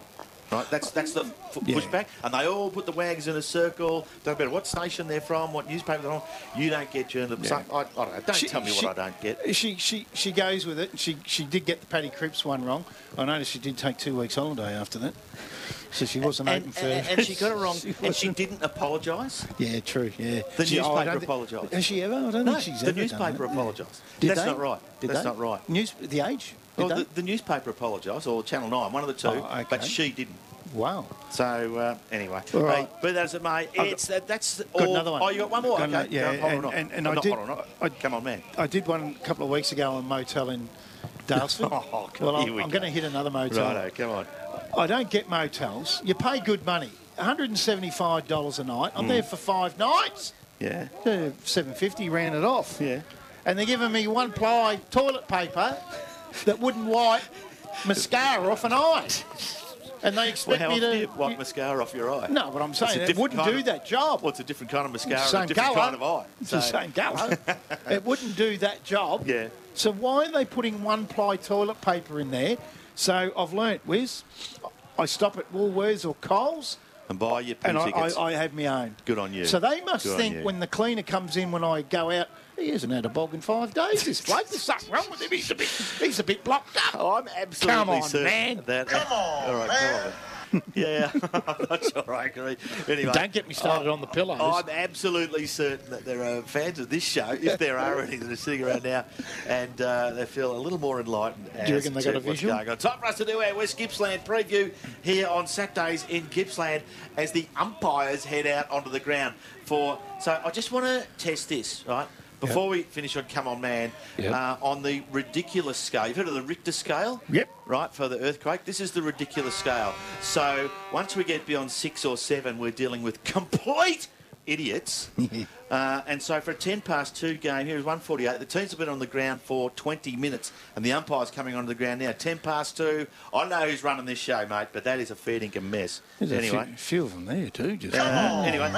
Right? That's that's the Yeah. pushback. And they all put the wags in a circle. Don't matter what station they're from, what newspaper they're on. You don't get journalism. Yeah. So, I, I don't know. Don't She- tell me she- what I don't get. She, she, she goes with it. She, she did get the Paddy Cripps one wrong. I noticed she did take two weeks holiday after that. So she wasn't And, open for. and, and she got it wrong. She and she didn't apologise. Yeah, true. Yeah. The She- oh, newspaper don't apologised. Has she ever? I don't No, think she's the ever done newspaper apologised. Did That's they? not right. Did That's they? not right. News, the Age. Well, the, the newspaper apologised, or Channel 9, one of the two, Oh, okay. but she didn't. Wow. So uh, anyway, hey, but that's it mate. it's that, that's got all. another one. Oh, you got one more? Got okay, another- yeah, hold and- and- and I no, did- I- come on, man. I did one a couple of weeks ago on a motel in Daylesford. Oh, God, well, I'm, we I'm go. going to hit another motel. Righto, come on. I don't get motels. You pay good money. $175 a night. I'm Hmm. there for five nights. Yeah. Uh, 750 ran it off. Yeah. And they're giving me one ply toilet paper that wouldn't wipe mascara off an eye. And they expect how me to. you wipe mascara off your eye? No, but I'm saying it wouldn't do of- that job. Well, it's a different kind of mascara, It's a same different colour. kind of eye. It's the same colour. it wouldn't do that job. Yeah. So why are they putting one ply toilet paper in there? So I've learnt, Wiz, I stop at Woolworths or Coles And buy your poo and I, tickets. I, I have my own. Good on you. So they must Good think when the cleaner comes in when I go out, he hasn't had a bog in five days. This bloke, there's something wrong with him. He's a bit, he's a bit blocked up. Oh, I'm absolutely Come on, certain man. that. Come on, all right, man. come on. yeah, I'm not sure I agree. Anyway, Don't get me started on the pillows. I'm absolutely certain that there are fans of this show, if there are any that are sitting around now, and uh, they feel a little more enlightened. Do you reckon they got a visual? going on. Time for us to do our West Gippsland preview here on Saturdays in Gippsland as the umpires head out onto the ground for. So I just want to test this, right? Before we finish on Come On Man, Yep. uh, on the ridiculous scale. You've heard of the Richter scale? Yep. Right, for the earthquake. This is the ridiculous scale. So once we get beyond six or seven, we're dealing with complete idiots. uh, and so for a 10 past 2 game, here is 148. The teams have been on the ground for 20 minutes, and the umpire's coming onto the ground now. 10 past 2. I know who's running this show, mate, but that is a fair dinkum mess. There's a anyway. few, few of them there too. Just Uh, anyway,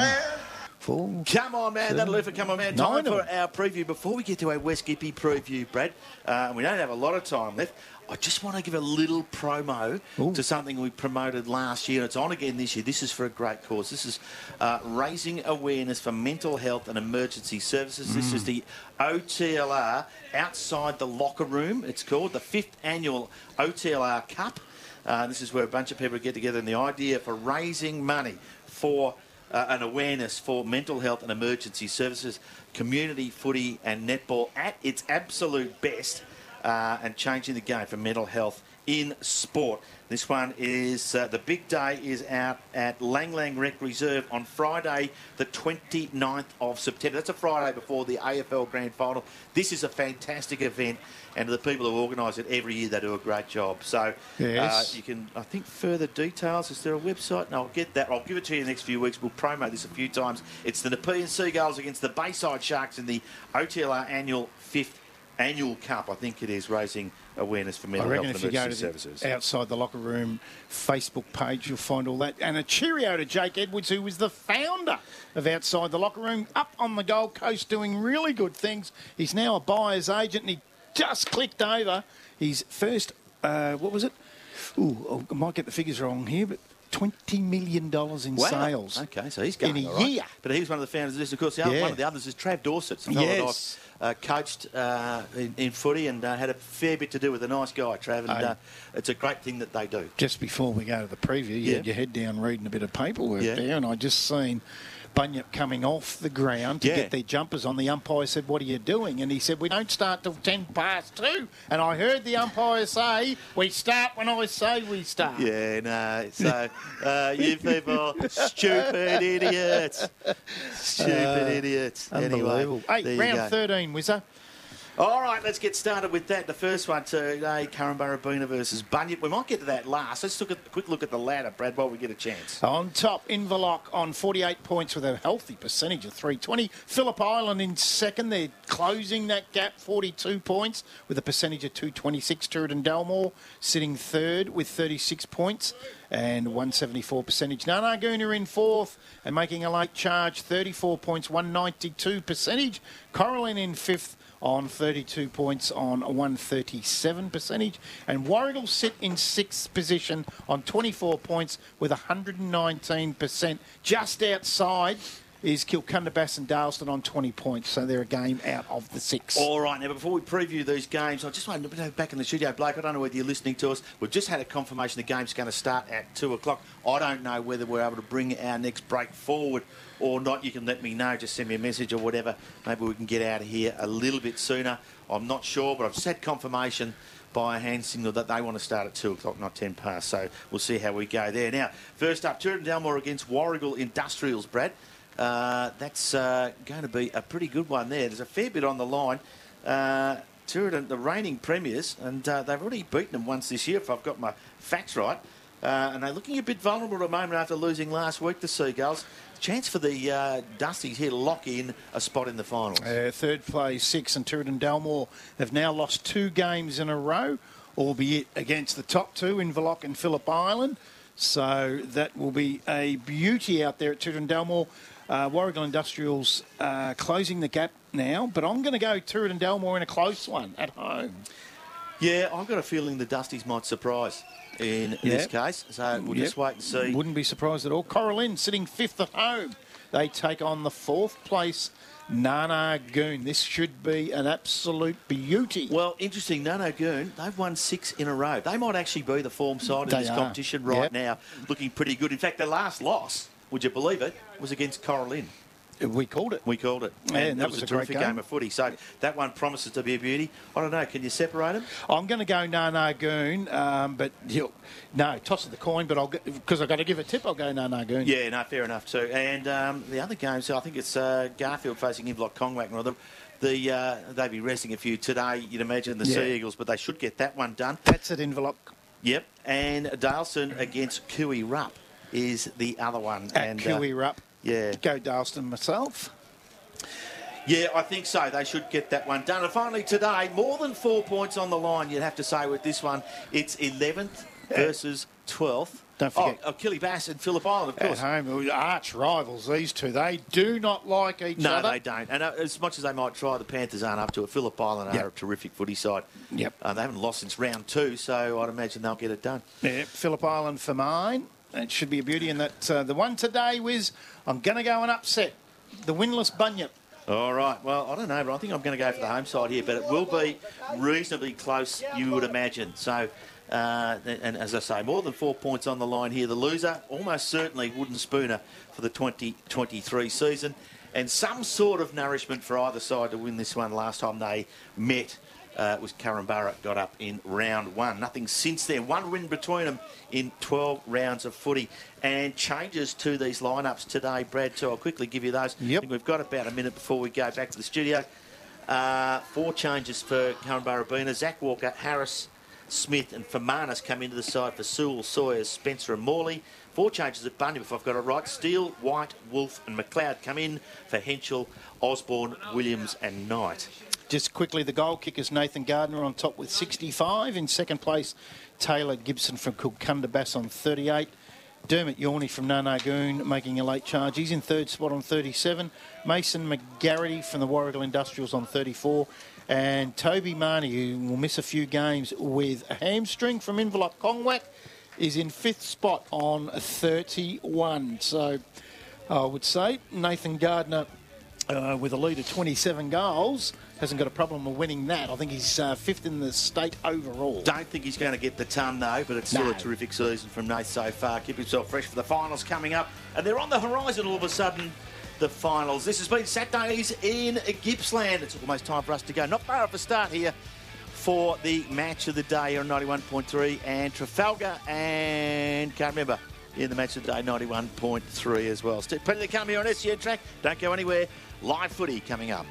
four. Come on, man. That'll do for Come On, Man. Time for our preview. Before we get to our West Gippy preview, Brad, uh, we don't have a lot of time left, I just want to give a little promo Ooh. to something we promoted last year. It's on again this year. This is for a great cause. This is uh, raising awareness for mental health and emergency services. This Mm. is the OTLR Outside the Locker Room, it's called, the fifth annual OTLR Cup. Uh, this is where a bunch of people get together, and the idea for raising money for uh, an awareness for mental health and emergency services, community footy and netball at its absolute best, uh, and changing the game for mental health in sport. This one is uh, the big day is out at Lang Lang Rec Reserve on Friday, the 29th of September. That's a Friday before the AFL Grand Final. This is a fantastic event, and the people who organise it every year they do a great job. So Yes. uh, you can, I think, further details. Is there a website? No, I'll get that. I'll give it to you in the next few weeks. We'll promote this a few times. It's the Nepean Seagulls against the Bayside Sharks in the OTLR annual fifth annual cup. I think it is raising awareness for I mental reckon health if and you go emergency to the services. outside the locker room Facebook page, you'll find all that. And a cheerio to Jake Edwards, who was the founder of Outside the Locker Room, up on the Gold Coast doing really good things. He's now a buyer's agent, and he just clicked over his first. Uh, what was it? Ooh, I might get the figures wrong here, but twenty million dollars in Wow. sales. Okay, so he's going in a right. year. But he was one of the founders of this. Of course, the other, Yeah. one of the others is Trav Dorset. It's a that Yes. I've uh, coached uh, in, in footy and uh, had a fair bit to do with a nice guy, Trav. And uh, it's a great thing that they do. Just before we go to the preview, you Yeah. had your head down reading a bit of paperwork Yeah. there, and I just seen Bunyip coming off the ground to Yeah. get their jumpers on. The umpire said, "What are you doing?" And he said, "We don't start till ten past two. And I heard the umpire say, "We start when I say we start." Yeah, no. So, uh, you people, stupid idiots. Stupid idiots. Unbelievable. Anyway, hey, round go. thirteen, Wizzer. All right, let's get started with that. The first one today, Korumburra Bena versus Bunyip. We might get to that last. Let's at a quick look at the ladder, Brad, while we get a chance. On top, Inverloch on 48 points with a healthy percentage of 320. Phillip Island in second. They're closing that gap, 42 points with a percentage of 226. Tooradin Dalmore sitting third with 36 points and 174 percentage. Nar Nar Goon in fourth and making a late charge, 34 points, 192 percentage. Cora Lynn in fifth on 32 points on 137 percentage. And Warragul sit in sixth position on 24 points with 119%. Just outside is Kilcunda Bass and Dalyston on 20 points. So they're a game out of the six. All right, now before we preview these games, I just want to know back in the studio, Blake. I don't know whether you're listening to us. We've just had a confirmation the game's going to start at two o'clock. I don't know whether we're able to bring our next break forward or not. You can let me know. Just send me a message or whatever. Maybe we can get out of here a little bit sooner. I'm not sure, but I've just had confirmation by a hand signal that they want to start at 2 o'clock, not 10 past. So we'll see how we go there. Now, first up, Tooradin Dalmore against Warragul Industrials, Brad. Uh, that's uh, going to be a pretty good one there. There's a fair bit on the line. Uh, Tooradin, the reigning premiers, and uh, they've already beaten them once this year, if I've got my facts right. Uh, and they're looking a bit vulnerable at the moment after losing last week, to the Seagulls. Chance for the uh, Dusties here to lock in a spot in the finals. Uh, third place, six, and Tooradin Dalmore have now lost two games in a row, albeit against the top two, Inverloch and Phillip Island. So that will be a beauty out there at Tooradin Dalmore. Uh, Warragul Industrials uh, closing the gap now, but I'm going to go Tooradin Dalmore in a close one at home. Yeah, I've got a feeling the Dusties might surprise in Yeah. this case. So we'll Yep. just wait and see. Wouldn't be surprised at all. Cora Lynn sitting fifth at home. They take on the fourth place Nar Nar Goon. This should be an absolute beauty. Well, interesting. Nar Nar Goon, they've won six in a row. They might actually be the form side in They this are. competition right Yep. now, looking pretty good. In fact, their last loss, would you believe it, was against Cora Lynn. We called it. We called it. Yeah, and that, was, was a terrific game. game. of footy. So that one promises to be a beauty. I don't know. Can you separate them? I'm going to go Nar Nar Goon, um, but you no toss of the coin. But I'll because I've got to give a tip. I'll go Nar Nar Goon. Yeah, no, fair enough too. And um, the other game, so I think it's uh, Garfield facing Inverloch Kongwak and other. The uh, they'll be resting a few today. You'd imagine the Yeah. Sea Eagles, but they should get that one done. That's at Inverloch Yep. And Dalyston against Koo Wee Rup is the other one. at and, uh, Cooey Rupp. Yeah. Go Dalyston myself. Yeah, I think so. They should get that one done. And finally today, more than four points on the line, you'd have to say with this one. It's 11th versus 12th. Don't forget- Oh, Killy Bass and Phillip Island, of At course. home, arch rivals. These two, they do not like each No, other. No, they don't. And uh, as much as they might try, the Panthers aren't up to it. Phillip Island Yep. are a terrific footy side. Yep. Uh, they haven't lost since round two, so I'd imagine they'll get it done. Yeah, Phillip Island for mine. It should be a beauty in that. Uh, the one today was I'm going to go and upset the winless Bunyip. All right. Well, I don't know, but I think I'm going to go for the home side here. But it will be reasonably close, you would imagine. So, uh, and as I say, more than four points on the line here. The loser, almost certainly Wooden Spooner for the 2023 season. And some sort of nourishment for either side to win this one last time they met. Uh, was Korumburra got up in round one. Nothing since then. One win between them in 12 rounds of footy. And changes to these lineups today, Brad. So I'll quickly give you those. Yep. I think we've got about a minute before we go back to the studio. Uh, four changes for Karen Bina. Zach Walker, Harris, Smith, and Fermanis come into the side for Sewell, Sawyers, Spencer, and Morley. Four changes at Bunyip, if I've got it right. Steele, White, Wolf, and McLeod come in for Henschel, Osborne, Williams, and Knight. Just quickly, the goal kickers Nathan Gardner on top with 65. In second place, Taylor Gibson from Kilcunda Bass on 38. Dermot Yorney from Nar Nar Goon making a late charge. He's in third spot on 37. Mason McGarity from the Warragul Industrials on 34. And Toby Marnie, who will miss a few games with a hamstring from Inverloch Kongwak, is in fifth spot on 31. So I would say Nathan Gardner uh, with a lead of 27 goals. Hasn't got a problem with winning that. I think he's uh, fifth in the state overall. Don't think he's going to get the ton though, but it's still No. a terrific season from Nate so far. Keep himself fresh for the finals coming up, and they're on the horizon all of a sudden. The finals. This has been Saturdays in Gippsland. It's almost time for us to go. Not far off a start here for the match of the day on 91.3 and Trafalgar and can't remember in the match of the day 91.3 as well. Plenty to come here on SEN track. Don't go anywhere. Live footy coming up.